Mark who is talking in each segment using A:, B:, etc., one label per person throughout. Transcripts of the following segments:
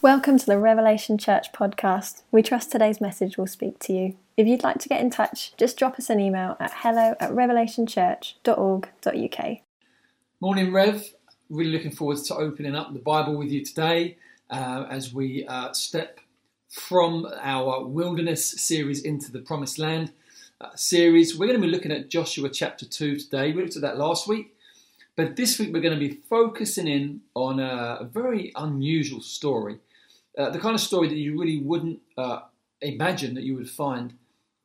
A: Welcome to the Revelation Church podcast. We trust today's message will speak to you. If you'd like to get in touch, just drop us an email at hello at revelationchurch.org.uk.
B: Morning, Rev. Really looking forward to opening up the Bible with you today uh, as we uh, step from our wilderness series into the Promised Land uh, series. We're going to be looking at Joshua chapter 2 today. We looked at that last week. But this week we're going to be focusing in on a, a very unusual story uh, the kind of story that you really wouldn't uh, imagine that you would find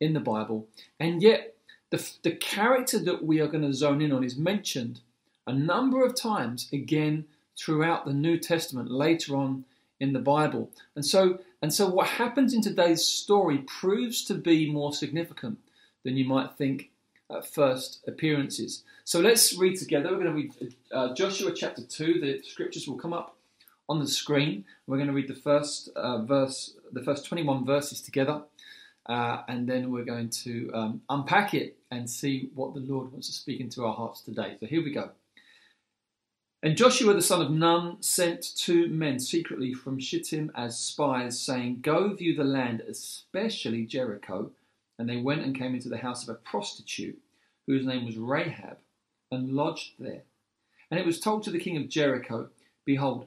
B: in the Bible. And yet, the, the character that we are going to zone in on is mentioned a number of times again throughout the New Testament later on in the Bible. And so, and so what happens in today's story proves to be more significant than you might think at first appearances. So let's read together. We're going to read uh, Joshua chapter 2. The scriptures will come up on the screen. We're going to read the first uh, verse, the first 21 verses together, uh, and then we're going to um, unpack it and see what the Lord wants to speak into our hearts today. So here we go. And Joshua the son of Nun sent two men secretly from Shittim as spies, saying, Go view the land, especially Jericho. And they went and came into the house of a prostitute, whose name was Rahab, and lodged there. And it was told to the king of Jericho, Behold,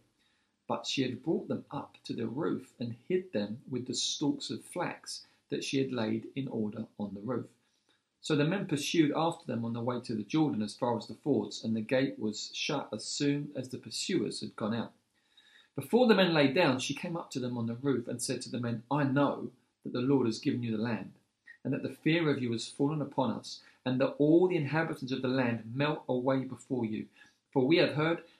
B: But she had brought them up to the roof and hid them with the stalks of flax that she had laid in order on the roof. So the men pursued after them on the way to the Jordan as far as the fords, and the gate was shut as soon as the pursuers had gone out. Before the men lay down, she came up to them on the roof and said to the men, I know that the Lord has given you the land, and that the fear of you has fallen upon us, and that all the inhabitants of the land melt away before you. For we have heard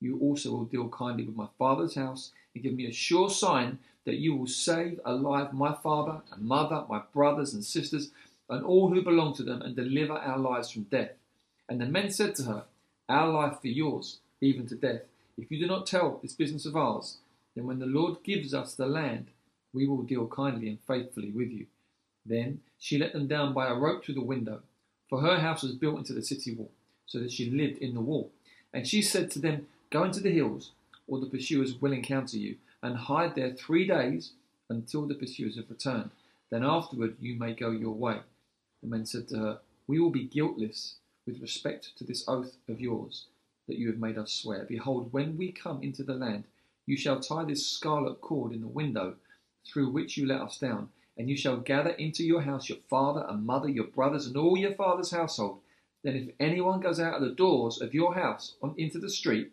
B: you also will deal kindly with my father's house and give me a sure sign that you will save alive my father and mother, my brothers and sisters, and all who belong to them, and deliver our lives from death. And the men said to her, Our life for yours, even to death. If you do not tell this business of ours, then when the Lord gives us the land, we will deal kindly and faithfully with you. Then she let them down by a rope through the window, for her house was built into the city wall, so that she lived in the wall. And she said to them, Go into the hills, or the pursuers will encounter you and hide there three days until the pursuers have returned. Then afterward you may go your way. The men said to her, We will be guiltless with respect to this oath of yours that you have made us swear. Behold, when we come into the land, you shall tie this scarlet cord in the window through which you let us down, and you shall gather into your house your father and mother, your brothers, and all your father's household. Then if anyone goes out of the doors of your house on into the street,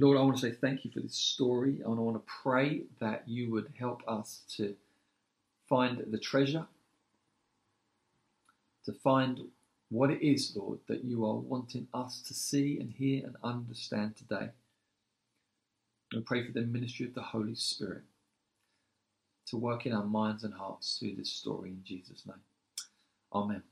B: Lord, I want to say thank you for this story. And I want to pray that you would help us to find the treasure, to find what it is, Lord, that you are wanting us to see and hear and understand today. And pray for the ministry of the Holy Spirit to work in our minds and hearts through this story in Jesus' name. Amen.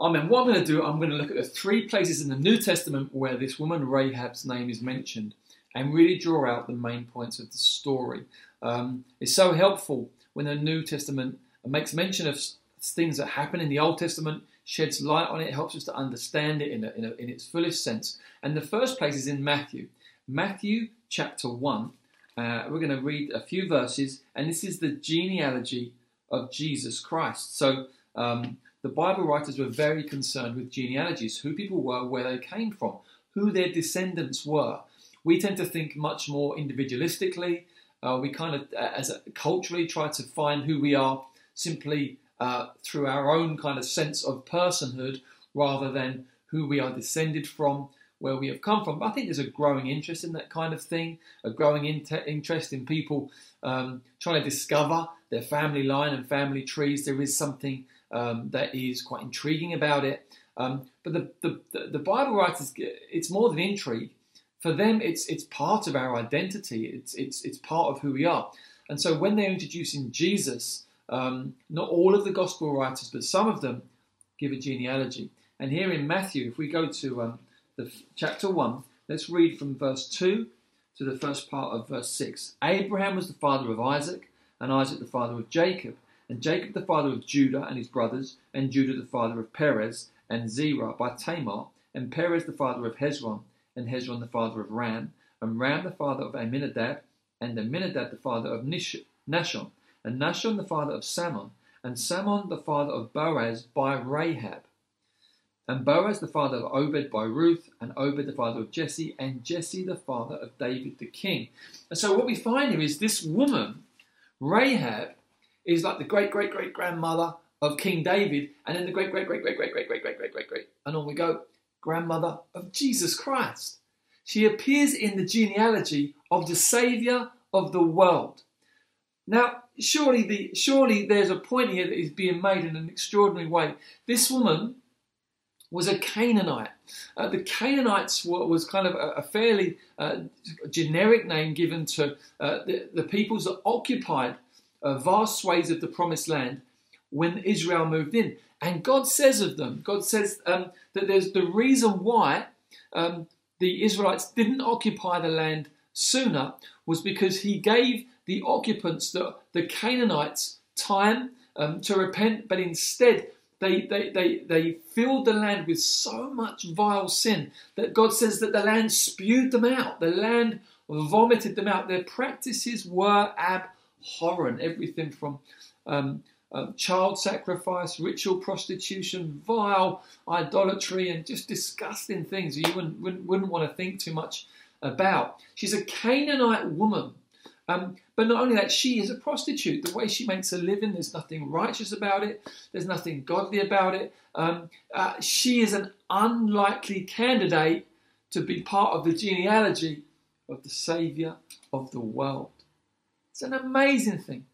B: Amen. What I'm going to do, I'm going to look at the three places in the New Testament where this woman Rahab's name is mentioned and really draw out the main points of the story. Um, it's so helpful when the New Testament makes mention of things that happen in the Old Testament, sheds light on it, helps us to understand it in, a, in, a, in its fullest sense. And the first place is in Matthew. Matthew chapter 1. Uh, we're going to read a few verses, and this is the genealogy of Jesus Christ. So um, the Bible writers were very concerned with genealogies, who people were, where they came from, who their descendants were. We tend to think much more individualistically. Uh, we kind of, uh, as a, culturally, try to find who we are simply uh, through our own kind of sense of personhood rather than who we are descended from, where we have come from. But I think there's a growing interest in that kind of thing, a growing inter- interest in people um, trying to discover their family line and family trees. There is something um, that is quite intriguing about it. Um, but the, the, the Bible writers, it's more than intrigue. For them, it's it's part of our identity. It's it's it's part of who we are. And so when they're introducing Jesus, um, not all of the gospel writers, but some of them give a genealogy. And here in Matthew, if we go to um, the chapter one, let's read from verse two to the first part of verse six. Abraham was the father of Isaac, and Isaac the father of Jacob, and Jacob the father of Judah and his brothers, and Judah the father of Perez and Zerah by Tamar, and Perez the father of Hezron and Hezron the father of Ram, and Ram the father of Amminadab, and Amminadab the father of Nish- Nahshon, and Nahshon the father of Salmon, and Salmon the father of Boaz by Rahab, and Boaz the father of Obed by Ruth, and Obed the father of Jesse, and Jesse the father of David the king. And so what we find here is this woman, Rahab, is like the great great great grandmother of King David, and then the great great great great great great great great great great great, and on we go grandmother of Jesus Christ. She appears in the genealogy of the Saviour of the world. Now, surely, the, surely there's a point here that is being made in an extraordinary way. This woman was a Canaanite. Uh, the Canaanites were, was kind of a, a fairly uh, generic name given to uh, the, the, peoples that occupied uh, vast swathes of the Promised Land when Israel moved in. And God says of them, God says um, that there's the reason why um, the Israelites didn't occupy the land sooner was because He gave the occupants, the, the Canaanites, time um, to repent, but instead they, they, they, they filled the land with so much vile sin that God says that the land spewed them out. The land vomited them out. Their practices were abhorrent. Horror and everything from um, um, child sacrifice, ritual prostitution, vile idolatry, and just disgusting things you wouldn't, wouldn't, wouldn't want to think too much about. She's a Canaanite woman. Um, but not only that, she is a prostitute. The way she makes a living, there's nothing righteous about it, there's nothing godly about it. Um, uh, she is an unlikely candidate to be part of the genealogy of the Saviour of the world. It's an amazing thing.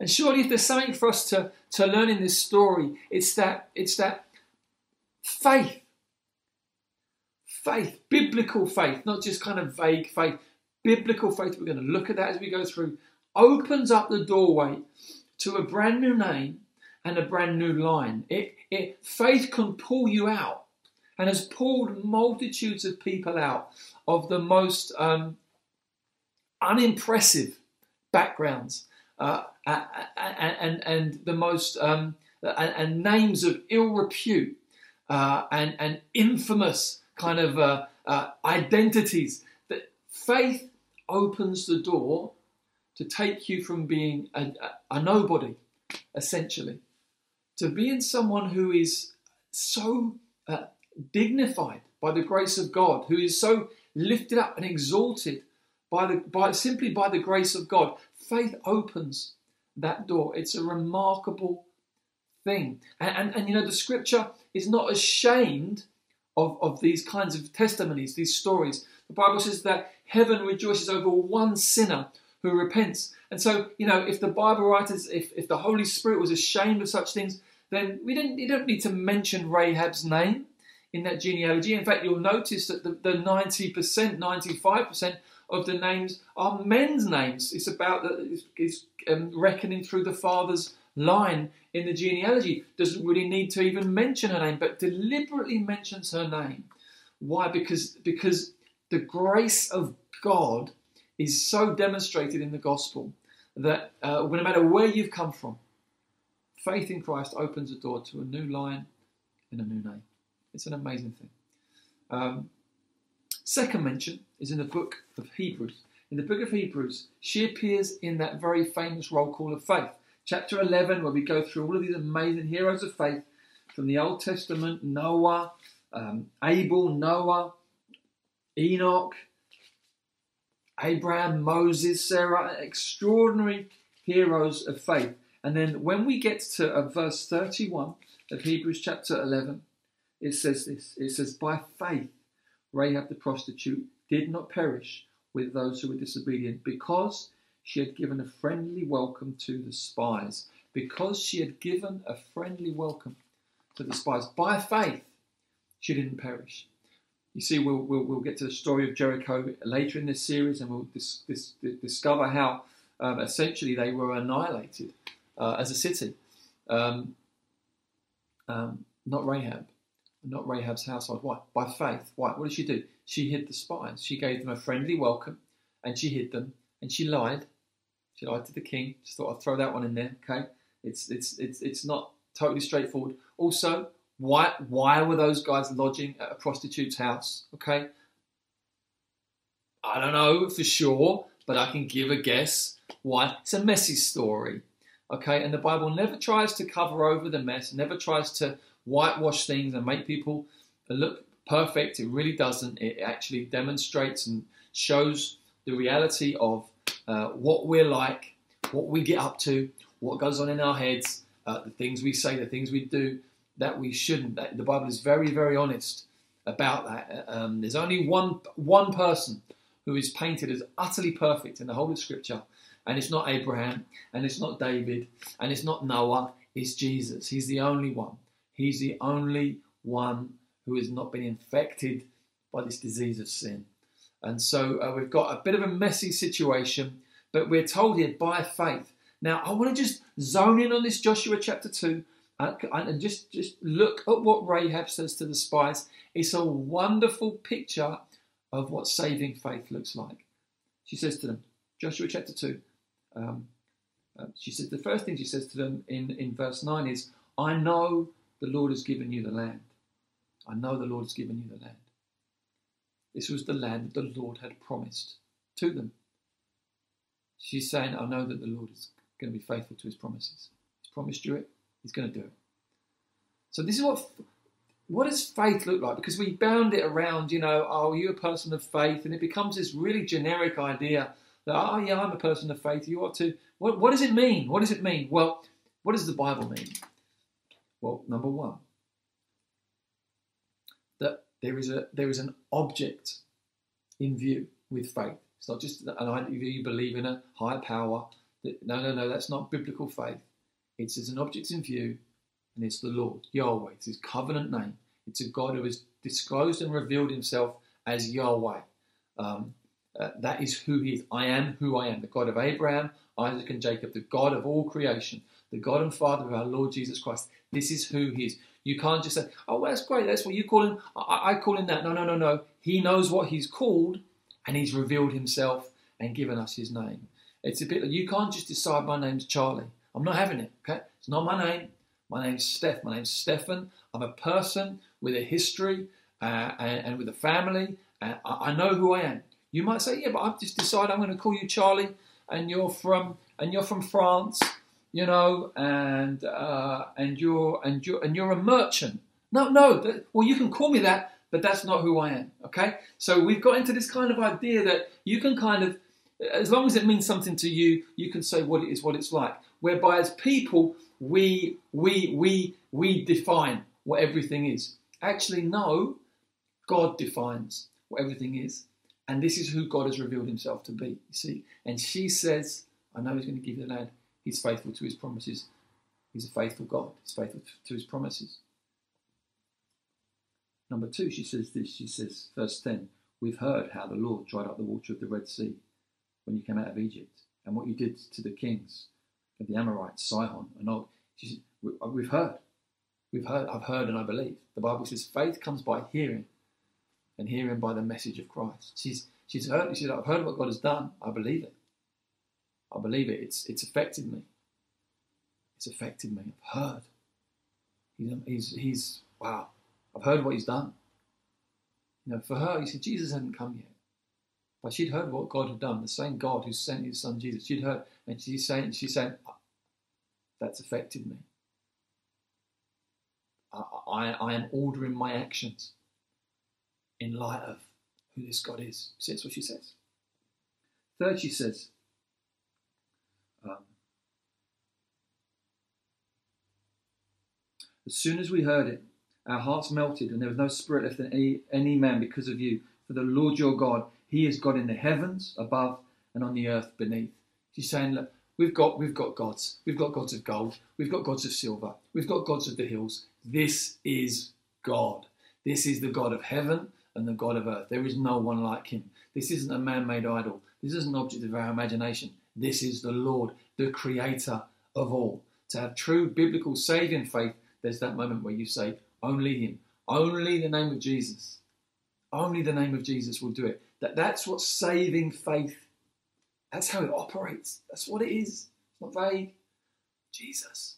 B: And surely, if there's something for us to, to learn in this story, it's that, it's that faith. Faith, biblical faith, not just kind of vague faith. Biblical faith, we're going to look at that as we go through, opens up the doorway to a brand new name and a brand new line. It, it, faith can pull you out and has pulled multitudes of people out of the most um, unimpressive backgrounds uh, and, and the most um, and, names of ill repute uh, and, and infamous kind of uh, uh, identities. That faith opens the door to take you from being a, a, a nobody, essentially, to being someone who is so uh, dignified by the grace of God, who is so lifted up and exalted by the by simply by the grace of God faith opens that door. It's a remarkable thing. And, and, and, you know, the scripture is not ashamed of, of these kinds of testimonies, these stories. The Bible says that heaven rejoices over one sinner who repents. And so, you know, if the Bible writers, if, if the Holy Spirit was ashamed of such things, then we don't, you don't need to mention Rahab's name in that genealogy. In fact, you'll notice that the, the 90%, 95% of the names are men's names. It's about the, it's, um, reckoning through the father's line in the genealogy. Doesn't really need to even mention her name, but deliberately mentions her name. Why? Because because the grace of God is so demonstrated in the gospel that uh, no matter where you've come from, faith in Christ opens a door to a new line in a new name. It's an amazing thing. Um, second mention is in the book of Hebrews. In the book of Hebrews, she appears in that very famous roll call of faith. Chapter 11, where we go through all of these amazing heroes of faith from the Old Testament Noah, um, Abel, Noah, Enoch, Abraham, Moses, Sarah, extraordinary heroes of faith. And then when we get to uh, verse 31 of Hebrews chapter 11, it says this it says, By faith, Rahab the prostitute did not perish with those who were disobedient because she had given a friendly welcome to the spies. Because she had given a friendly welcome to the spies. By faith, she didn't perish. You see, we'll, we'll, we'll get to the story of Jericho later in this series and we'll dis, dis, discover how um, essentially they were annihilated uh, as a city. Um, um, not Rahab, not Rahab's household. Why? By faith. Why? What did she do? She hid the spies. She gave them a friendly welcome and she hid them and she lied. She lied to the king. Just thought I'd throw that one in there. Okay, it's it's it's it's not totally straightforward. Also, why why were those guys lodging at a prostitute's house? Okay, I don't know for sure, but I can give a guess. Why? It's a messy story. Okay, and the Bible never tries to cover over the mess, never tries to whitewash things and make people look perfect. It really doesn't. It actually demonstrates and shows the reality of uh, what we're like, what we get up to, what goes on in our heads, uh, the things we say, the things we do that we shouldn't. The Bible is very, very honest about that. Um, there's only one one person who is painted as utterly perfect in the whole of Scripture, and it's not Abraham, and it's not David, and it's not Noah. It's Jesus. He's the only one. He's the only one who has not been infected by this disease of sin. And so uh, we've got a bit of a messy situation, but we're told here by faith. Now, I want to just zone in on this Joshua chapter 2 uh, and just, just look at what Rahab says to the spies. It's a wonderful picture of what saving faith looks like. She says to them, Joshua chapter 2, um, uh, she says, the first thing she says to them in, in verse 9 is, I know the Lord has given you the land. I know the Lord has given you the land. This was the land that the Lord had promised to them. She's saying, I know that the Lord is going to be faithful to his promises. He's promised you it, he's going to do it. So this is what what does faith look like? Because we bound it around, you know, oh, are you a person of faith? And it becomes this really generic idea that, oh, yeah, I'm a person of faith. You ought to. What, what does it mean? What does it mean? Well, what does the Bible mean? Well, number one, that there is a there is an object in view with faith. It's not just an idea you believe in a higher power. No, no, no, that's not biblical faith. It's as an object in view, and it's the Lord, Yahweh. It's his covenant name. It's a God who has disclosed and revealed himself as Yahweh. Um, uh, that is who he is. I am who I am, the God of Abraham, Isaac, and Jacob, the God of all creation, the God and Father of our Lord Jesus Christ. This is who he is. You can't just say, oh, well, that's great. That's what you call him. I, I call him that. No, no, no, no. He knows what he's called and he's revealed himself and given us his name. It's a bit like you can't just decide my name's Charlie. I'm not having it. Okay, it's not my name. My name's Steph. My name's Stefan. I'm a person with a history uh, and, and, with a family. Uh, I, I know who I am. You might say, yeah, but I've just decided I'm going to call you Charlie, and you're from and you're from France, you know, and uh, and you're and you're and you're a merchant. No, no. That, well, you can call me that, but that's not who I am. Okay. So we've got into this kind of idea that you can kind of, as long as it means something to you, you can say what it is, what it's like. Whereby as people, we we we we define what everything is. Actually, no. God defines what everything is. And this is who God has revealed himself to be. You see? And she says, I know he's going to give you the land. He's faithful to his promises. He's a faithful God. He's faithful to his promises. Number two, she says this. She says, verse 10, We've heard how the Lord dried up the water of the Red Sea when you came out of Egypt, and what you did to the kings of the Amorites, Sihon and Og. She said, uh, We've heard. We've heard. I've heard and I believe. The Bible says faith comes by hearing, and hearing by the message of Christ. She's she's heard. She said, I've heard what God has done. I believe it. I believe it. It's, it's affected me. It's affected me. I've heard. He's, um, he's, he's, wow, I've heard what he's done. You know, for her, you see, Jesus hadn't come yet. But she'd heard what God had done, the same God who sent his son Jesus. She'd heard, and she's saying, she's saying, that's affected me. I, I, I am ordering my actions in light of who this God is. See, that's what she says. Third, she says, um, as soon as we heard it, our hearts melted, and there was no spirit left in any, any man because of you. For the Lord your God, He is God in the heavens above and on the earth beneath. She's saying, look, we've got we've got gods. We've got gods of gold. We've got gods of silver. We've got gods of the hills. This is God. This is the God of heaven and the God of earth. There is no one like him. This isn't a man made idol. This isn't an object of our imagination. This is the Lord, the creator of all. To have true biblical saving faith, there's that moment where you say, only him, only the name of Jesus, only the name of Jesus will do it. That, that's what saving faith, that's how it operates. That's what it is. It's not vague. Jesus.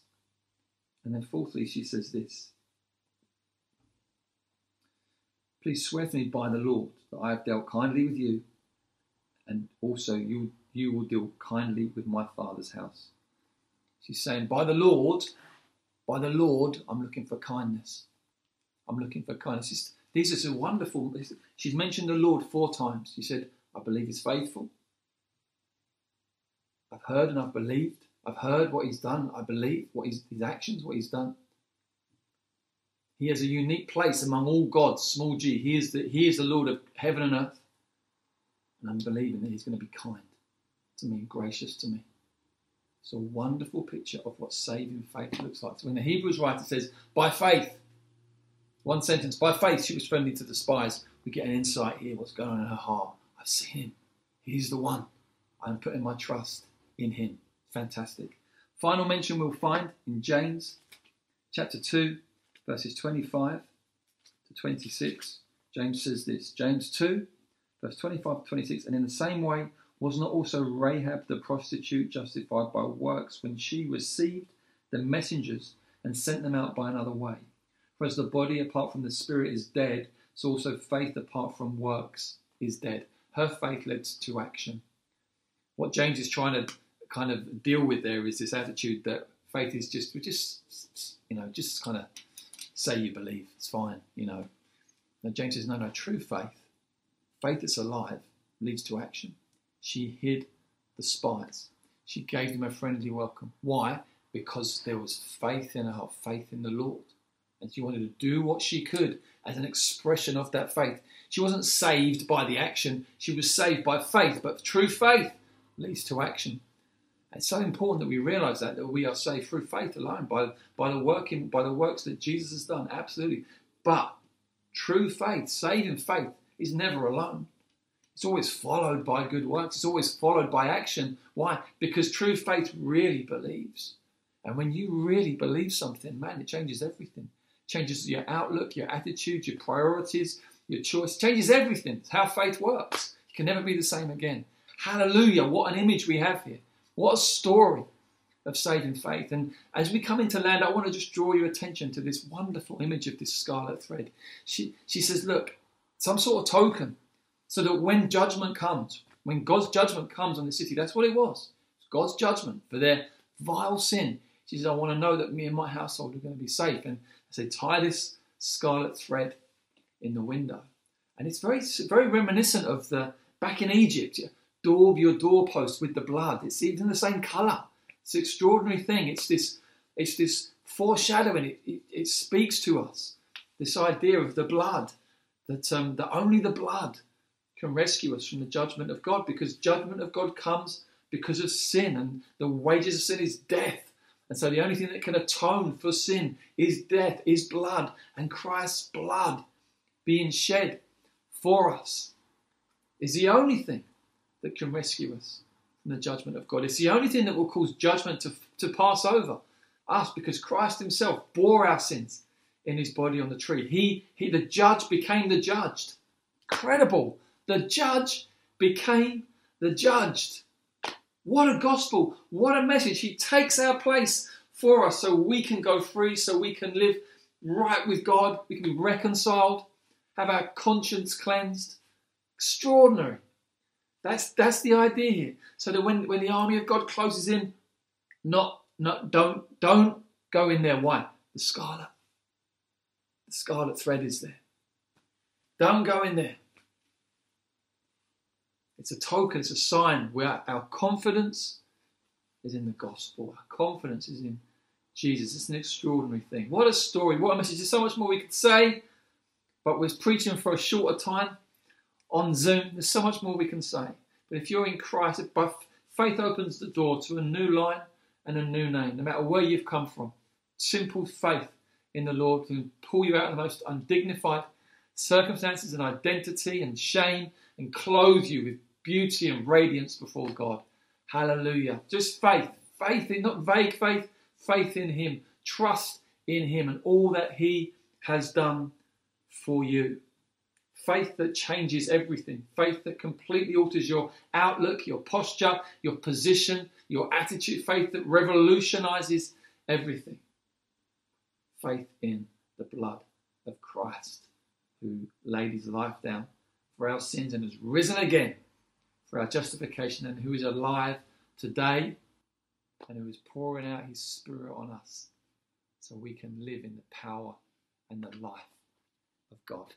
B: And then fourthly, she says this Please swear to me by the Lord that I have dealt kindly with you, and also you, you will deal kindly with my father's house. She's saying, By the Lord, by the Lord, I'm looking for kindness. I'm looking for kindness. these are wonderful. She's mentioned the Lord four times. She said, I believe he's faithful. I've heard and I've believed. I've heard what he's done. I believe what his, his actions, what he's done. He has a unique place among all gods, small g. He is the, he is the Lord of heaven and earth. And I'm believing that he's going to be kind to me, gracious to me. It's a wonderful picture of what saving faith looks like. So when the Hebrews writer says, by faith, one sentence, by faith she was friendly to the spies, we get an insight here what's going on in her heart. I've seen him. He's the one. I'm putting my trust in him. Fantastic. Final mention we'll find in James chapter 2, verses 25 to 26, James says this James 2, verse 25 to 26, and in the same way, was not also Rahab the prostitute justified by works when she received the messengers and sent them out by another way? For as the body apart from the spirit is dead, so also faith apart from works is dead. Her faith led to action. What James is trying to kind of deal with there is this attitude that faith is just, we just, you know, just kind of say you believe. It's fine, you know. Now James says, no, no, true faith, faith that's alive, leads to action. She hid the spies. She gave them a friendly welcome. Why? Because there was faith in her, faith in the Lord. And she wanted to do what she could as an expression of that faith. She wasn't saved by the action, she was saved by faith. But true faith leads to action. It's so important that we realize that that we are saved through faith alone, by by the working by the works that Jesus has done. Absolutely. But true faith, saving faith, is never alone. It's always followed by good works. It's always followed by action. Why? Because true faith really believes. And when you really believe something, man, it changes everything. It changes your outlook, your attitude, your priorities, your choice. It changes everything. It's how faith works. You can never be the same again. Hallelujah. What an image we have here. What a story of saving faith. And as we come into land, I want to just draw your attention to this wonderful image of this scarlet thread. She, she says, Look, some sort of token, so that when judgment comes, when God's judgment comes on the city, that's what it was. God's judgment for their vile sin. She says, I want to know that me and my household are going to be safe. And I say, tie this scarlet thread in the window. And it's very, very reminiscent of the back in Egypt daub your doorpost with the blood. It's even the same colour. It's an extraordinary thing. It's this, it's this foreshadowing. It, it, it speaks to us. This idea of the blood, that, um, that only the blood can rescue us from the judgment of God, because judgment of God comes because of sin, and the wages of sin is death. And so the only thing that can atone for sin is death, is blood, and Christ's blood being shed for us is the only thing that can rescue us from the judgment of God. It's the only thing that will cause judgment to, to pass over us because Christ himself bore our sins in his body on the tree. He, he the judge became the judged. Incredible. The judge became the judged. What a gospel. What a message. He takes our place for us so we can go free, so we can live right with God. We can be reconciled, have our conscience cleansed. Extraordinary. That's that's the idea here. So that when, when the army of God closes in, not not don't don't go in there. Why? The scarlet. The scarlet thread is there. Don't go in there. It's a token, it's a sign our confidence is in the gospel. Our confidence is in Jesus. It's an extraordinary thing. What a story. What a message. There's so much more we could say, but we're preaching for a shorter time on Zoom. There's so much more we can say. But if you're in Christ, faith opens the door to a new line and a new name, no matter where you've come from. Simple faith in the Lord can pull you out of the most undignified circumstances and identity and shame and clothe you with beauty and radiance before God. Hallelujah. Just faith. Faith in, not vague faith, faith in Him. Trust in Him and all that He has done for you. Faith that changes everything. Faith that completely alters your outlook, your posture, your position, your attitude. Faith that revolutionizes everything. Faith in the blood of Christ who laid his life down for our sins and has risen again for our justification, and who is alive today and who is pouring out his Spirit on us so we can live in the power and the life of God.